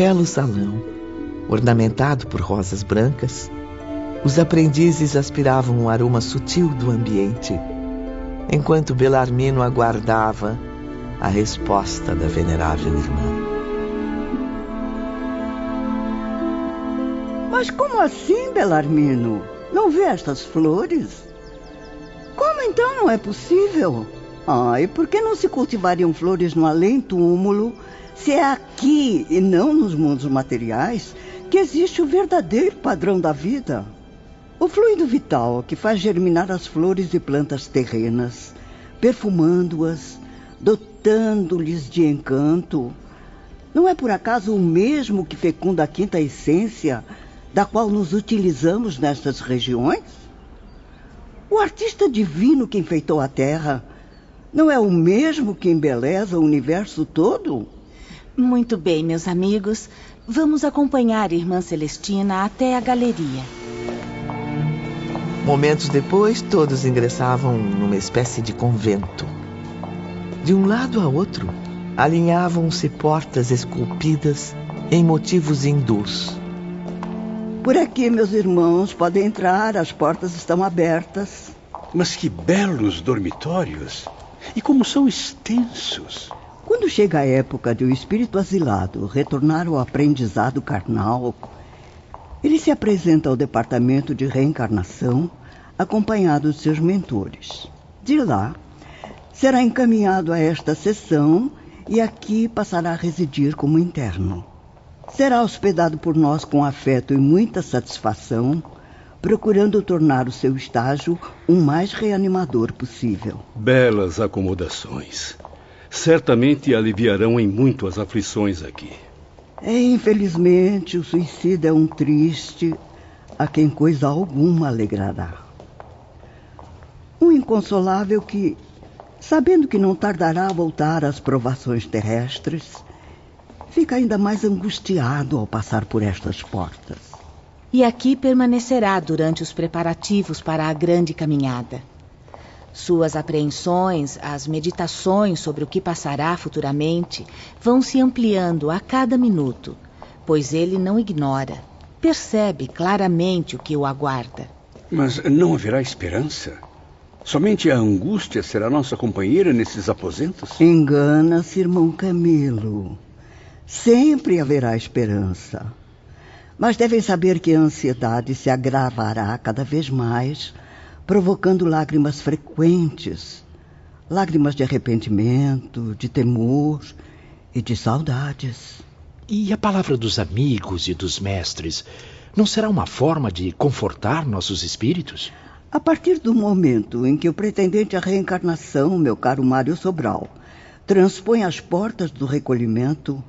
Belo salão, ornamentado por rosas brancas, os aprendizes aspiravam o aroma sutil do ambiente, enquanto Belarmino aguardava a resposta da venerável irmã. Mas como assim, Belarmino? Não vê estas flores? Como então não é possível? Ai, por que não se cultivariam flores no além-túmulo se é aqui e não nos mundos materiais que existe o verdadeiro padrão da vida? O fluido vital que faz germinar as flores e plantas terrenas, perfumando-as, dotando-lhes de encanto, não é por acaso o mesmo que fecunda a quinta essência da qual nos utilizamos nestas regiões? O artista divino que enfeitou a Terra não é o mesmo que embeleza o universo todo? Muito bem, meus amigos. Vamos acompanhar a irmã Celestina até a galeria. Momentos depois, todos ingressavam numa espécie de convento. De um lado a outro, alinhavam-se portas esculpidas em motivos hindus. Por aqui, meus irmãos, podem entrar, as portas estão abertas. Mas que belos dormitórios! E como são extensos! Quando chega a época de o espírito asilado retornar ao aprendizado carnal, ele se apresenta ao departamento de reencarnação, acompanhado de seus mentores. De lá, será encaminhado a esta sessão e aqui passará a residir como interno. Será hospedado por nós com afeto e muita satisfação, procurando tornar o seu estágio o mais reanimador possível. Belas acomodações. Certamente aliviarão em muito as aflições aqui. É, infelizmente, o suicida é um triste a quem coisa alguma alegrará. Um inconsolável que, sabendo que não tardará a voltar às provações terrestres, fica ainda mais angustiado ao passar por estas portas. E aqui permanecerá durante os preparativos para a grande caminhada. Suas apreensões, as meditações sobre o que passará futuramente, vão se ampliando a cada minuto, pois ele não ignora, percebe claramente o que o aguarda. Mas não haverá esperança? Somente a angústia será nossa companheira nesses aposentos? Engana-se, irmão Camilo. Sempre haverá esperança. Mas devem saber que a ansiedade se agravará cada vez mais, provocando lágrimas frequentes lágrimas de arrependimento, de temor e de saudades. E a palavra dos amigos e dos mestres não será uma forma de confortar nossos espíritos? A partir do momento em que o pretendente à reencarnação, meu caro Mário Sobral, transpõe as portas do recolhimento,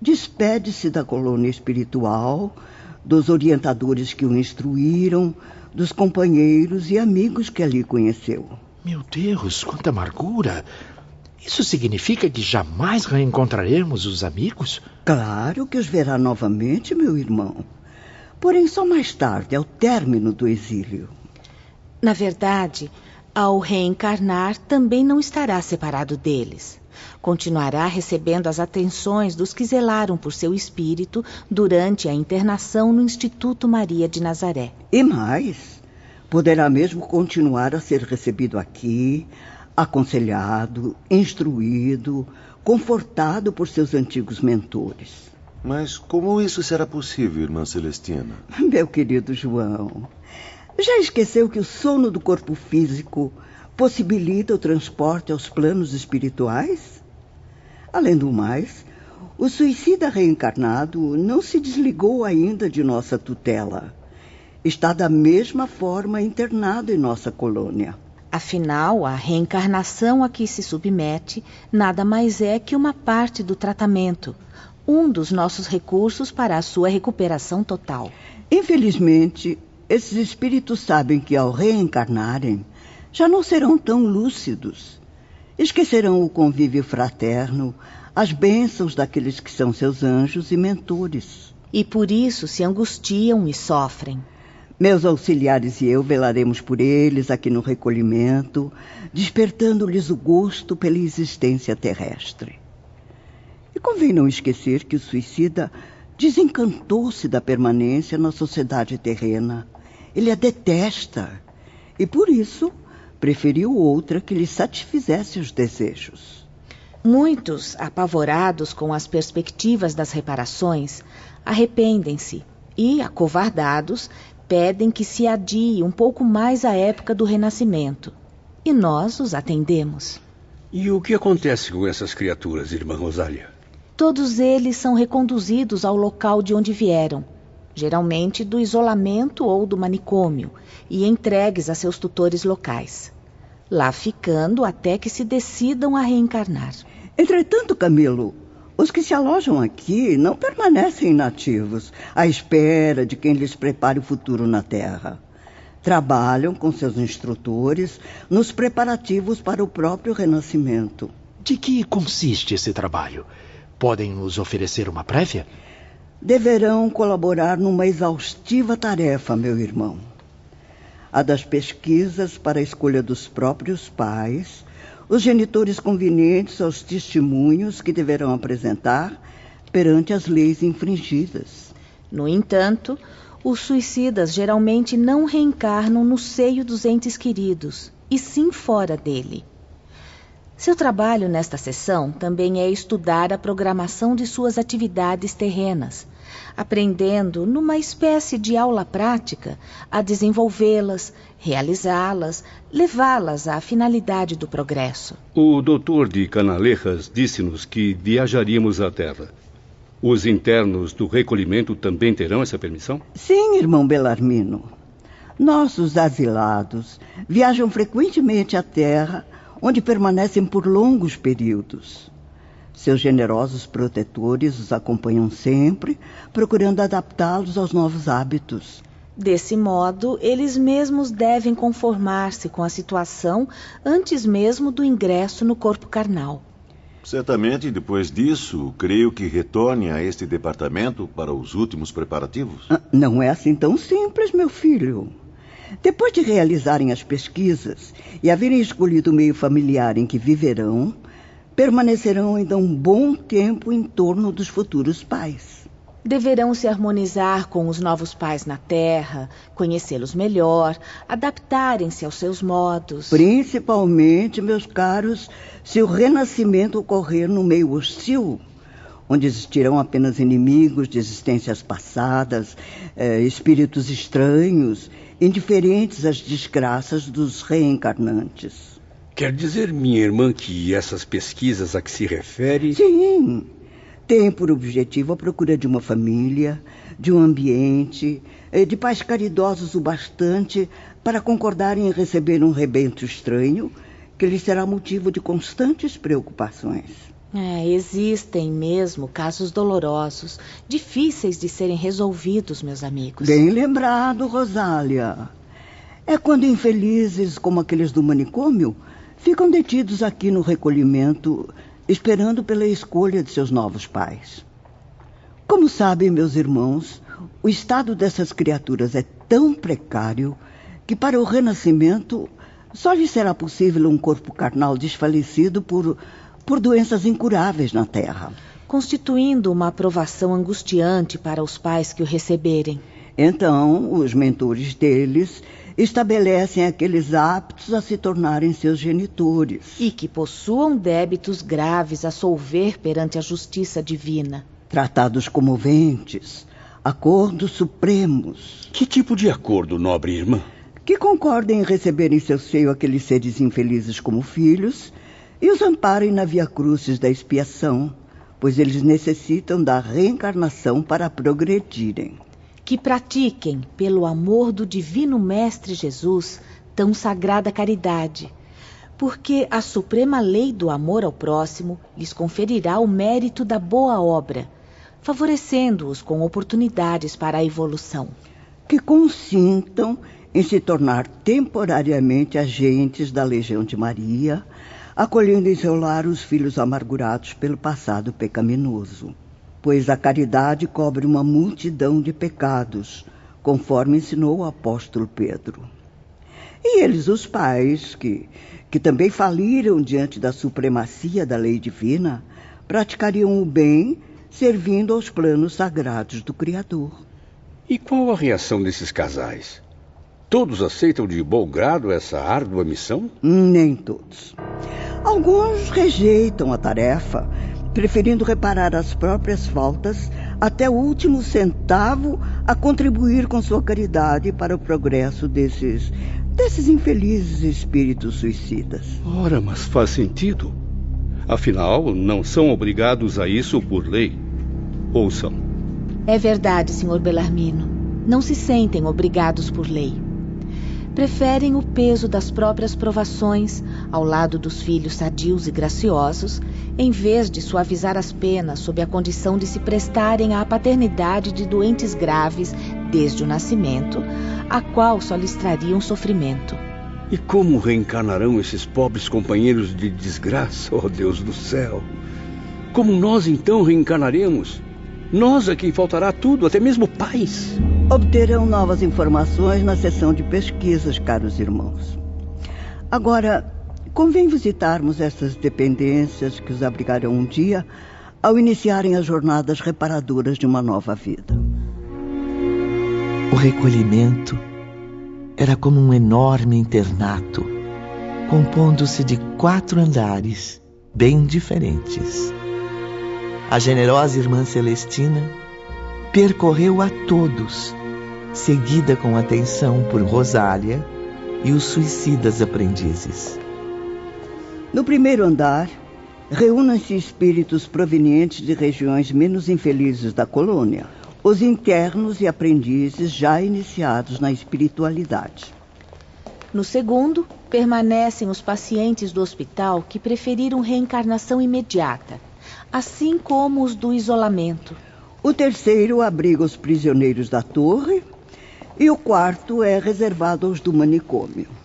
despede-se da colônia espiritual, dos orientadores que o instruíram, dos companheiros e amigos que ali conheceu. Meu Deus, quanta amargura! Isso significa que jamais reencontraremos os amigos? Claro que os verá novamente, meu irmão. Porém, só mais tarde, ao término do exílio. Na verdade, ao reencarnar, também não estará separado deles. Continuará recebendo as atenções dos que zelaram por seu espírito durante a internação no Instituto Maria de Nazaré. E mais, poderá mesmo continuar a ser recebido aqui, aconselhado, instruído, confortado por seus antigos mentores. Mas como isso será possível, irmã Celestina? Meu querido João, já esqueceu que o sono do corpo físico possibilita o transporte aos planos espirituais? Além do mais, o suicida reencarnado não se desligou ainda de nossa tutela. Está da mesma forma internado em nossa colônia. Afinal, a reencarnação a que se submete nada mais é que uma parte do tratamento, um dos nossos recursos para a sua recuperação total. Infelizmente, esses espíritos sabem que ao reencarnarem, já não serão tão lúcidos. Esquecerão o convívio fraterno, as bênçãos daqueles que são seus anjos e mentores. E por isso se angustiam e sofrem. Meus auxiliares e eu velaremos por eles aqui no recolhimento, despertando-lhes o gosto pela existência terrestre. E convém não esquecer que o suicida desencantou-se da permanência na sociedade terrena. Ele a detesta e, por isso, preferiu outra que lhe satisfizesse os desejos. Muitos, apavorados com as perspectivas das reparações, arrependem-se e, acovardados, pedem que se adie um pouco mais a época do renascimento. E nós os atendemos. E o que acontece com essas criaturas, irmã Rosália? Todos eles são reconduzidos ao local de onde vieram, geralmente do isolamento ou do manicômio, e entregues a seus tutores locais, lá ficando até que se decidam a reencarnar. Entretanto, Camilo, os que se alojam aqui não permanecem inativos, à espera de quem lhes prepare o futuro na Terra. Trabalham com seus instrutores nos preparativos para o próprio renascimento. De que consiste esse trabalho? Podem nos oferecer uma prévia? Deverão colaborar numa exaustiva tarefa, meu irmão. A das pesquisas para a escolha dos próprios pais, os genitores convenientes aos testemunhos que deverão apresentar perante as leis infringidas. No entanto, os suicidas geralmente não reencarnam no seio dos entes queridos, e sim fora dele. Seu trabalho nesta sessão também é estudar a programação de suas atividades terrenas, aprendendo, numa espécie de aula prática, a desenvolvê-las, realizá-las, levá-las à finalidade do progresso. O doutor de Canalejas disse-nos que viajaríamos à Terra. Os internos do recolhimento também terão essa permissão? Sim, irmão Belarmino. Nossos asilados viajam frequentemente à Terra onde permanecem por longos períodos. Seus generosos protetores os acompanham sempre, procurando adaptá-los aos novos hábitos. Desse modo, eles mesmos devem conformar-se com a situação antes mesmo do ingresso no corpo carnal. Certamente, depois disso, creio que retorne a este departamento para os últimos preparativos. Ah, não é assim tão simples, meu filho. Depois de realizarem as pesquisas e haverem escolhido o meio familiar em que viverão, permanecerão ainda um bom tempo em torno dos futuros pais. Deverão se harmonizar com os novos pais na Terra, conhecê-los melhor, adaptarem-se aos seus modos. Principalmente, meus caros, se o renascimento ocorrer no meio hostil, onde existirão apenas inimigos de existências passadas, eh, espíritos estranhos indiferentes às desgraças dos reencarnantes. Quer dizer, minha irmã, que essas pesquisas a que se refere. Sim. Têm por objetivo a procura de uma família, de um ambiente, eh, de pais caridosos o bastante para concordarem em receber um rebento estranho que lhes será motivo de constantes preocupações. É, existem mesmo casos dolorosos, difíceis de serem resolvidos, meus amigos. Bem lembrado, Rosália. É quando infelizes, como aqueles do manicômio, ficam detidos aqui no recolhimento, esperando pela escolha de seus novos pais. Como sabem, meus irmãos, o estado dessas criaturas é tão precário que, para o renascimento, só lhes será possível um corpo carnal desfalecido por por doenças incuráveis na Terra. Constituindo uma aprovação angustiante para os pais que o receberem. Então, os mentores deles estabelecem aqueles aptos a se tornarem seus genitores. E que possuam débitos graves a solver perante a justiça divina. Tratados comoventes, acordos supremos. Que tipo de acordo, nobre irmã? Que concordem em receber em seu seio aqueles seres infelizes como filhos e os amparem na via crucis da expiação, pois eles necessitam da reencarnação para progredirem. Que pratiquem, pelo amor do Divino Mestre Jesus, tão sagrada caridade, porque a suprema lei do amor ao próximo lhes conferirá o mérito da boa obra, favorecendo-os com oportunidades para a evolução. Que consintam em se tornar temporariamente agentes da Legião de Maria, acolhendo em seu lar os filhos amargurados pelo passado pecaminoso. Pois a caridade cobre uma multidão de pecados, conforme ensinou o apóstolo Pedro. E eles, os pais, que, que também faliram diante da supremacia da lei divina, praticariam o bem servindo aos planos sagrados do Criador. E qual a reação desses casais? Todos aceitam de bom grado essa árdua missão? Nem todos. Alguns rejeitam a tarefa, preferindo reparar as próprias faltas até o último centavo a contribuir com sua caridade para o progresso desses desses infelizes espíritos suicidas. Ora, mas faz sentido. Afinal, não são obrigados a isso por lei. Ou são? É verdade, Sr. Belarmino. Não se sentem obrigados por lei. Preferem o peso das próprias provações ao lado dos filhos sadios e graciosos, em vez de suavizar as penas sob a condição de se prestarem à paternidade de doentes graves desde o nascimento, a qual só lhes trariam sofrimento. E como reencarnarão esses pobres companheiros de desgraça, ó oh Deus do céu? Como nós então reencarnaremos? Nós a quem faltará tudo, até mesmo paz. Obterão novas informações na sessão de pesquisas, caros irmãos. Agora, convém visitarmos essas dependências que os abrigarão um dia ao iniciarem as jornadas reparadoras de uma nova vida. O recolhimento era como um enorme internato, compondo-se de quatro andares bem diferentes. A generosa irmã Celestina percorreu a todos, seguida com atenção por Rosália e os suicidas aprendizes. No primeiro andar, reúnem-se espíritos provenientes de regiões menos infelizes da colônia os internos e aprendizes já iniciados na espiritualidade. No segundo, permanecem os pacientes do hospital que preferiram reencarnação imediata, assim como os do isolamento. O terceiro abriga os prisioneiros da torre e o quarto é reservado aos do manicômio.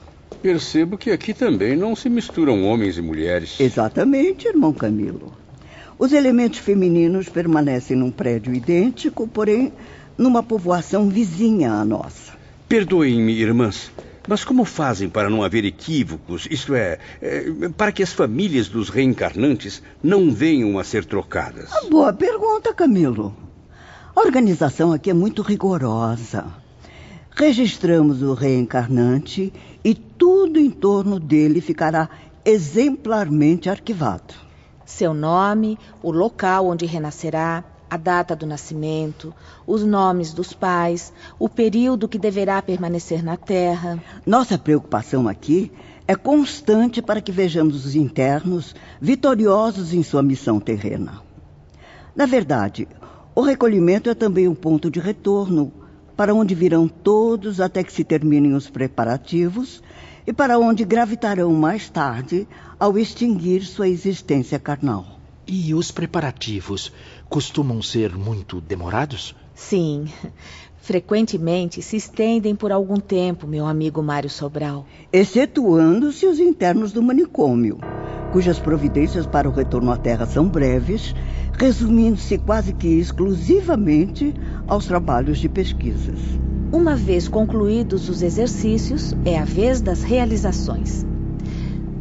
Percebo que aqui também não se misturam homens e mulheres. Exatamente, irmão Camilo. Os elementos femininos permanecem num prédio idêntico, porém numa povoação vizinha à nossa. Perdoem-me, irmãs, mas como fazem para não haver equívocos, isto é, é, para que as famílias dos reencarnantes não venham a ser trocadas? Ah, boa pergunta, Camilo. A organização aqui é muito rigorosa. Registramos o reencarnante e tudo em torno dele ficará exemplarmente arquivado seu nome, o local onde renascerá, a data do nascimento, os nomes dos pais, o período que deverá permanecer na Terra. Nossa preocupação aqui é constante para que vejamos os internos vitoriosos em sua missão terrena. Na verdade, o recolhimento é também um ponto de retorno para onde virão todos até que se terminem os preparativos e para onde gravitarão mais tarde ao extinguir sua existência carnal. E os preparativos costumam ser muito demorados? Sim. Frequentemente se estendem por algum tempo, meu amigo Mário Sobral. Excetuando-se os internos do manicômio, cujas providências para o retorno à Terra são breves, resumindo-se quase que exclusivamente aos trabalhos de pesquisas. Uma vez concluídos os exercícios, é a vez das realizações.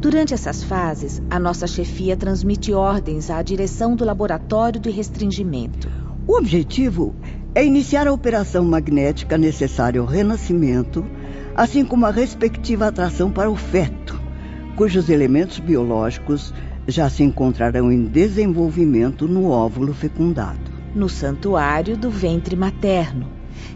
Durante essas fases, a nossa chefia transmite ordens à direção do laboratório de restringimento. O objetivo é iniciar a operação magnética necessária ao renascimento, assim como a respectiva atração para o feto, cujos elementos biológicos já se encontrarão em desenvolvimento no óvulo fecundado. No santuário do ventre materno,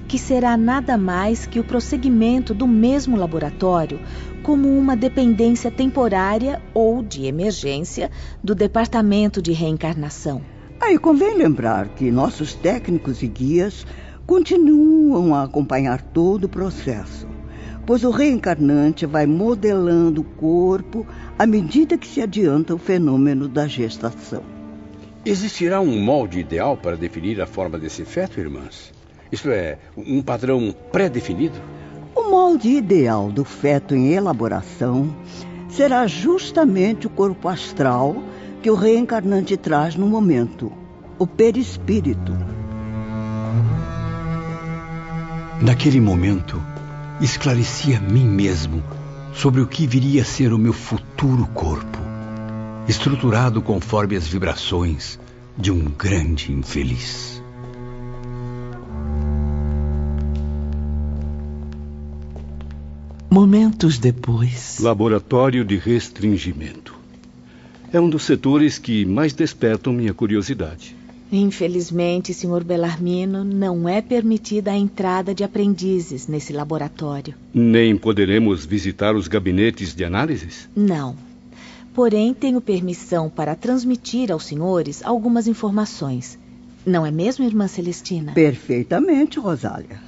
que será nada mais que o prosseguimento do mesmo laboratório como uma dependência temporária ou de emergência do Departamento de Reencarnação. Aí convém lembrar que nossos técnicos e guias continuam a acompanhar todo o processo, pois o reencarnante vai modelando o corpo à medida que se adianta o fenômeno da gestação. Existirá um molde ideal para definir a forma desse feto, irmãs? Isto é, um padrão pré-definido? O molde ideal do feto em elaboração será justamente o corpo astral que o reencarnante traz no momento, o perispírito. Naquele momento, esclareci a mim mesmo sobre o que viria a ser o meu futuro corpo. estruturado conforme as vibrações de um grande infeliz. Momentos depois. Laboratório de restringimento. É um dos setores que mais despertam minha curiosidade. Infelizmente, Sr. Belarmino, não é permitida a entrada de aprendizes nesse laboratório. Nem poderemos visitar os gabinetes de análises? Não. Porém, tenho permissão para transmitir aos senhores algumas informações. Não é mesmo, irmã Celestina? Perfeitamente, Rosália.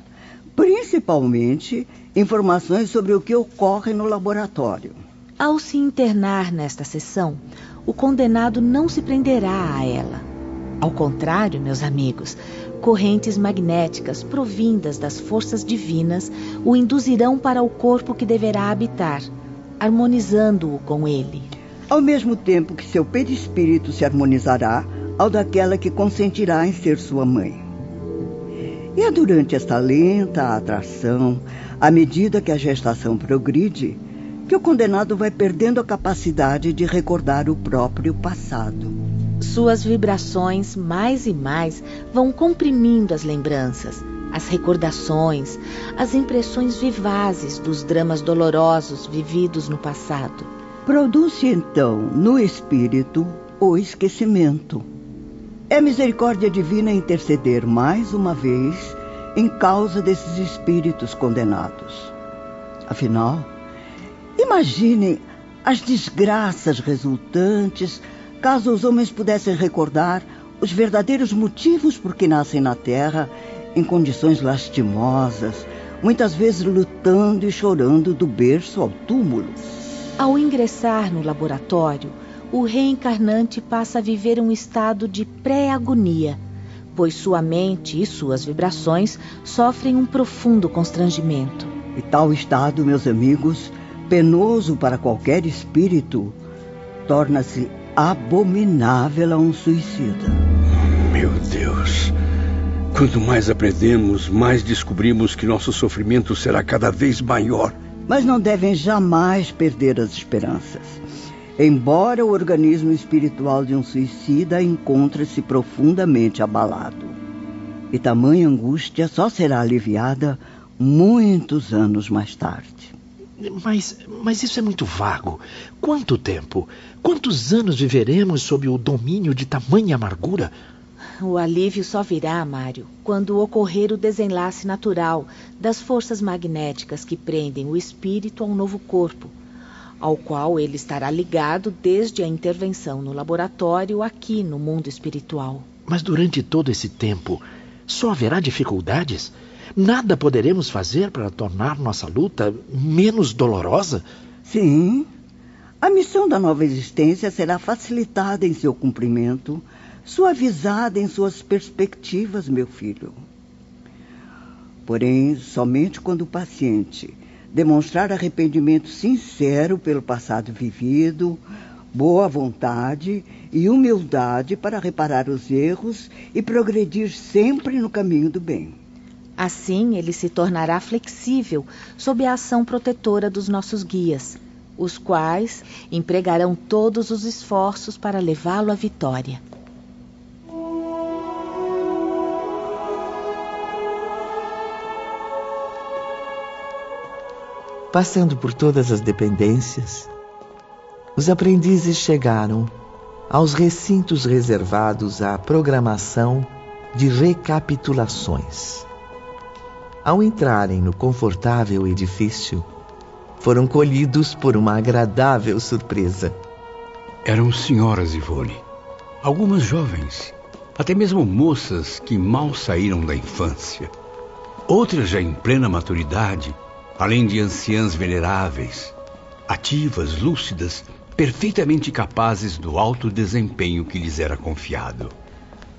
Principalmente informações sobre o que ocorre no laboratório. Ao se internar nesta sessão, o condenado não se prenderá a ela. Ao contrário, meus amigos, correntes magnéticas provindas das forças divinas o induzirão para o corpo que deverá habitar, harmonizando-o com ele. Ao mesmo tempo que seu perispírito se harmonizará ao daquela que consentirá em ser sua mãe. E é durante esta lenta atração, à medida que a gestação progride, que o condenado vai perdendo a capacidade de recordar o próprio passado. Suas vibrações, mais e mais, vão comprimindo as lembranças, as recordações, as impressões vivazes dos dramas dolorosos vividos no passado. Produz-se então no espírito o esquecimento é misericórdia divina interceder mais uma vez em causa desses espíritos condenados. Afinal, imaginem as desgraças resultantes caso os homens pudessem recordar os verdadeiros motivos por que nascem na Terra em condições lastimosas, muitas vezes lutando e chorando do berço ao túmulo. Ao ingressar no laboratório, o reencarnante passa a viver um estado de pré-agonia, pois sua mente e suas vibrações sofrem um profundo constrangimento. E tal estado, meus amigos, penoso para qualquer espírito, torna-se abominável a um suicida. Meu Deus! Quanto mais aprendemos, mais descobrimos que nosso sofrimento será cada vez maior. Mas não devem jamais perder as esperanças. Embora o organismo espiritual de um suicida encontre-se profundamente abalado. E tamanha angústia só será aliviada muitos anos mais tarde. Mas, mas isso é muito vago. Quanto tempo? Quantos anos viveremos sob o domínio de tamanha amargura? O alívio só virá, Mário, quando ocorrer o desenlace natural das forças magnéticas que prendem o espírito ao novo corpo ao qual ele estará ligado desde a intervenção no laboratório aqui no mundo espiritual. Mas durante todo esse tempo, só haverá dificuldades? Nada poderemos fazer para tornar nossa luta menos dolorosa? Sim. A missão da nova existência será facilitada em seu cumprimento, suavizada em suas perspectivas, meu filho. Porém, somente quando o paciente demonstrar arrependimento sincero pelo passado vivido, boa vontade e humildade para reparar os erros e progredir sempre no caminho do bem. Assim, ele se tornará flexível sob a ação protetora dos nossos guias, os quais empregarão todos os esforços para levá-lo à vitória. Passando por todas as dependências, os aprendizes chegaram aos recintos reservados à programação de recapitulações. Ao entrarem no confortável edifício, foram colhidos por uma agradável surpresa. Eram senhoras Ivone, algumas jovens, até mesmo moças que mal saíram da infância. Outras já em plena maturidade além de anciãs veneráveis, ativas, lúcidas, perfeitamente capazes do alto desempenho que lhes era confiado.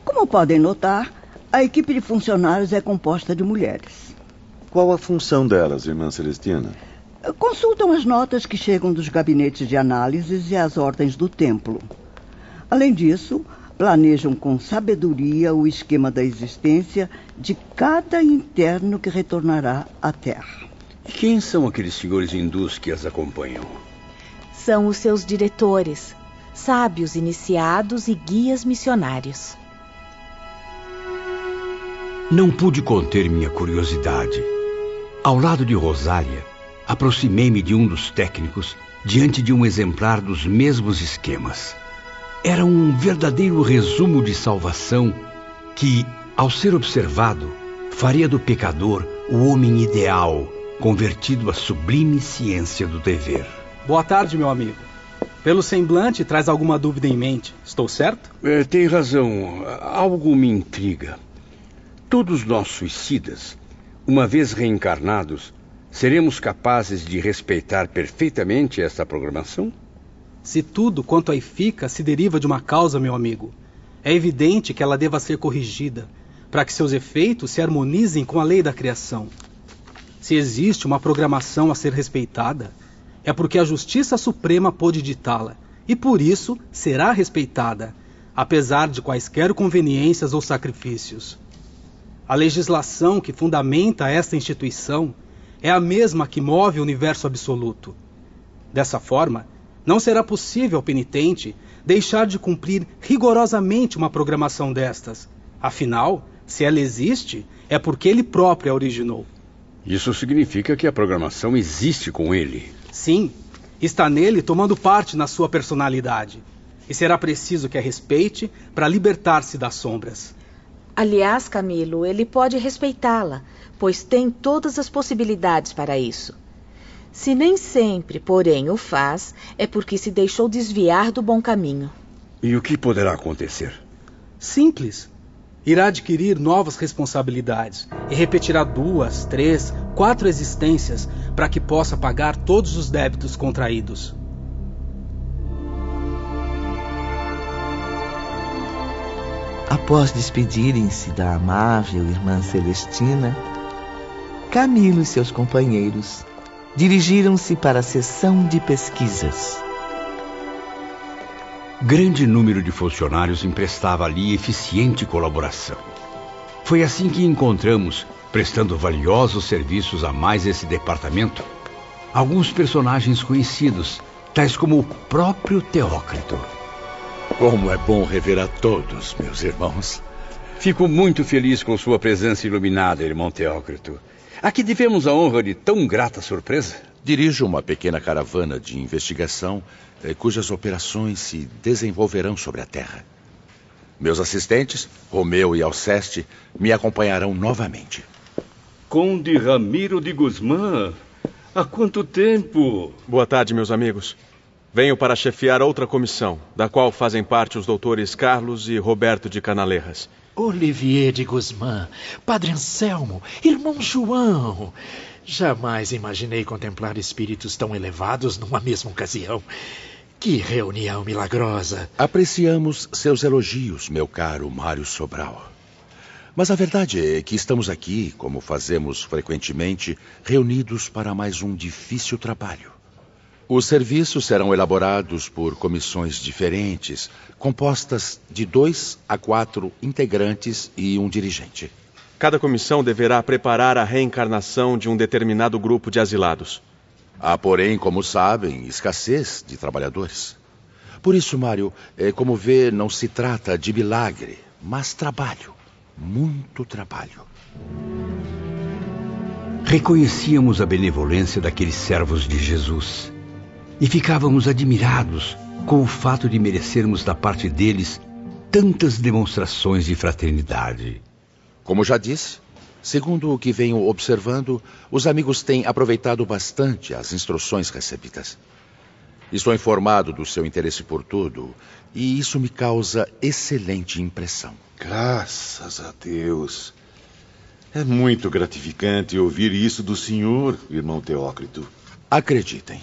Como podem notar, a equipe de funcionários é composta de mulheres. Qual a função delas, irmã Celestina? Consultam as notas que chegam dos gabinetes de análises e as ordens do templo. Além disso, planejam com sabedoria o esquema da existência de cada interno que retornará à Terra. Quem são aqueles senhores hindus que as acompanham? São os seus diretores. sábios iniciados e guias missionários. Não pude conter minha curiosidade. Ao lado de Rosália, aproximei-me de um dos técnicos diante de um exemplar dos mesmos esquemas. Era um verdadeiro resumo de salvação que, ao ser observado, faria do pecador o homem ideal, convertido à sublime ciência do dever. Boa tarde, meu amigo. Pelo semblante, traz alguma dúvida em mente. Estou certo? É, tem razão. Algo me intriga. Todos nós suicidas, uma vez reencarnados, seremos capazes de respeitar perfeitamente essa programação? Se tudo quanto aí fica se deriva de uma causa, meu amigo, é evidente que ela deva ser corrigida, para que seus efeitos se harmonizem com a lei da criação. Se existe uma programação a ser respeitada, é porque a Justiça Suprema pôde ditá-la, e por isso será respeitada, apesar de quaisquer conveniências ou sacrifícios. A legislação que fundamenta esta instituição é a mesma que move o universo absoluto. Dessa forma, não será possível ao penitente deixar de cumprir rigorosamente uma programação destas. Afinal, se ela existe, é porque ele próprio a originou. Isso significa que a programação existe com ele. Sim, está nele tomando parte na sua personalidade. E será preciso que a respeite para libertar-se das sombras. Aliás, Camilo, ele pode respeitá-la, pois tem todas as possibilidades para isso. Se nem sempre, porém, o faz, é porque se deixou desviar do bom caminho. E o que poderá acontecer? Simples. Irá adquirir novas responsabilidades e repetirá duas, três, quatro existências para que possa pagar todos os débitos contraídos. Após despedirem-se da amável irmã Celestina, Camilo e seus companheiros dirigiram-se para a sessão de pesquisas. Grande número de funcionários emprestava ali eficiente colaboração. Foi assim que encontramos, prestando valiosos serviços a mais esse departamento, alguns personagens conhecidos, tais como o próprio Teócrito. Como é bom rever a todos, meus irmãos. Fico muito feliz com sua presença iluminada, irmão Teócrito. A que devemos a honra de tão grata surpresa? Dirijo uma pequena caravana de investigação eh, cujas operações se desenvolverão sobre a Terra. Meus assistentes, Romeu e Alceste, me acompanharão novamente. Conde Ramiro de Guzmán, há quanto tempo? Boa tarde, meus amigos. Venho para chefiar outra comissão, da qual fazem parte os doutores Carlos e Roberto de Canalerras. Olivier de Guzmán, Padre Anselmo, Irmão João. Jamais imaginei contemplar espíritos tão elevados numa mesma ocasião. Que reunião milagrosa! Apreciamos seus elogios, meu caro Mário Sobral. Mas a verdade é que estamos aqui, como fazemos frequentemente, reunidos para mais um difícil trabalho. Os serviços serão elaborados por comissões diferentes, compostas de dois a quatro integrantes e um dirigente. Cada comissão deverá preparar a reencarnação de um determinado grupo de asilados. Há, porém, como sabem, escassez de trabalhadores. Por isso, Mário, é, como vê, não se trata de milagre, mas trabalho. Muito trabalho. Reconhecíamos a benevolência daqueles servos de Jesus e ficávamos admirados com o fato de merecermos da parte deles tantas demonstrações de fraternidade. Como já disse, segundo o que venho observando, os amigos têm aproveitado bastante as instruções recebidas. Estou informado do seu interesse por tudo e isso me causa excelente impressão. Graças a Deus. É muito gratificante ouvir isso do senhor, irmão Teócrito. Acreditem,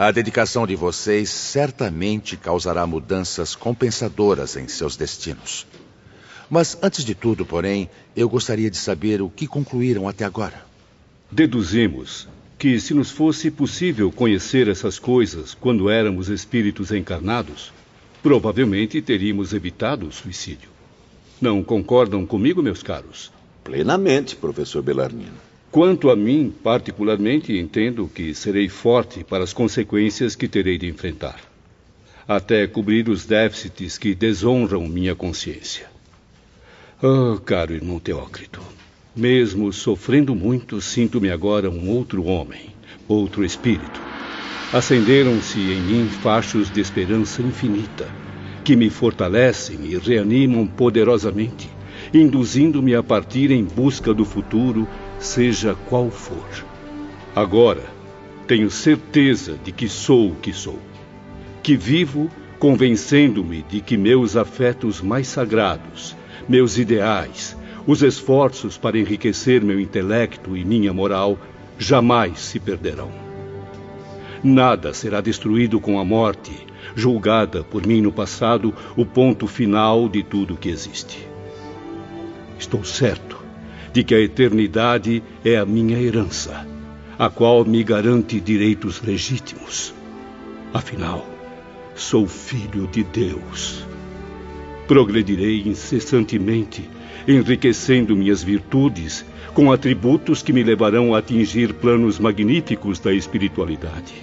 a dedicação de vocês certamente causará mudanças compensadoras em seus destinos. Mas antes de tudo, porém, eu gostaria de saber o que concluíram até agora. Deduzimos que, se nos fosse possível conhecer essas coisas quando éramos espíritos encarnados, provavelmente teríamos evitado o suicídio. Não concordam comigo, meus caros? Plenamente, professor Belarmino. Quanto a mim, particularmente, entendo que serei forte para as consequências que terei de enfrentar. até cobrir os déficits que desonram minha consciência. Oh, caro irmão Teócrito, mesmo sofrendo muito, sinto-me agora um outro homem, outro espírito. Acenderam-se em mim fachos de esperança infinita, que me fortalecem e reanimam poderosamente, induzindo-me a partir em busca do futuro, seja qual for. Agora, tenho certeza de que sou o que sou, que vivo convencendo-me de que meus afetos mais sagrados, meus ideais, os esforços para enriquecer meu intelecto e minha moral jamais se perderão. Nada será destruído com a morte, julgada por mim no passado o ponto final de tudo que existe. Estou certo de que a eternidade é a minha herança, a qual me garante direitos legítimos. Afinal, sou filho de Deus. Progredirei incessantemente, enriquecendo minhas virtudes com atributos que me levarão a atingir planos magníficos da espiritualidade.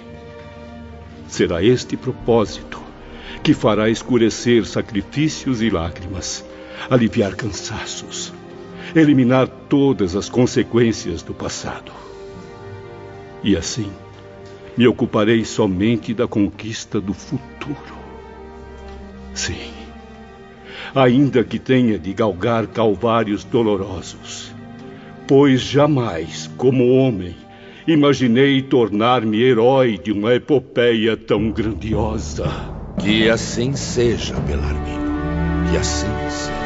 Será este propósito que fará escurecer sacrifícios e lágrimas, aliviar cansaços, eliminar todas as consequências do passado. E assim, me ocuparei somente da conquista do futuro. Sim, ainda que tenha de galgar calvários dolorosos, pois jamais, como homem, imaginei tornar-me herói de uma epopeia tão grandiosa. Que assim seja, Belarmino. Que assim seja.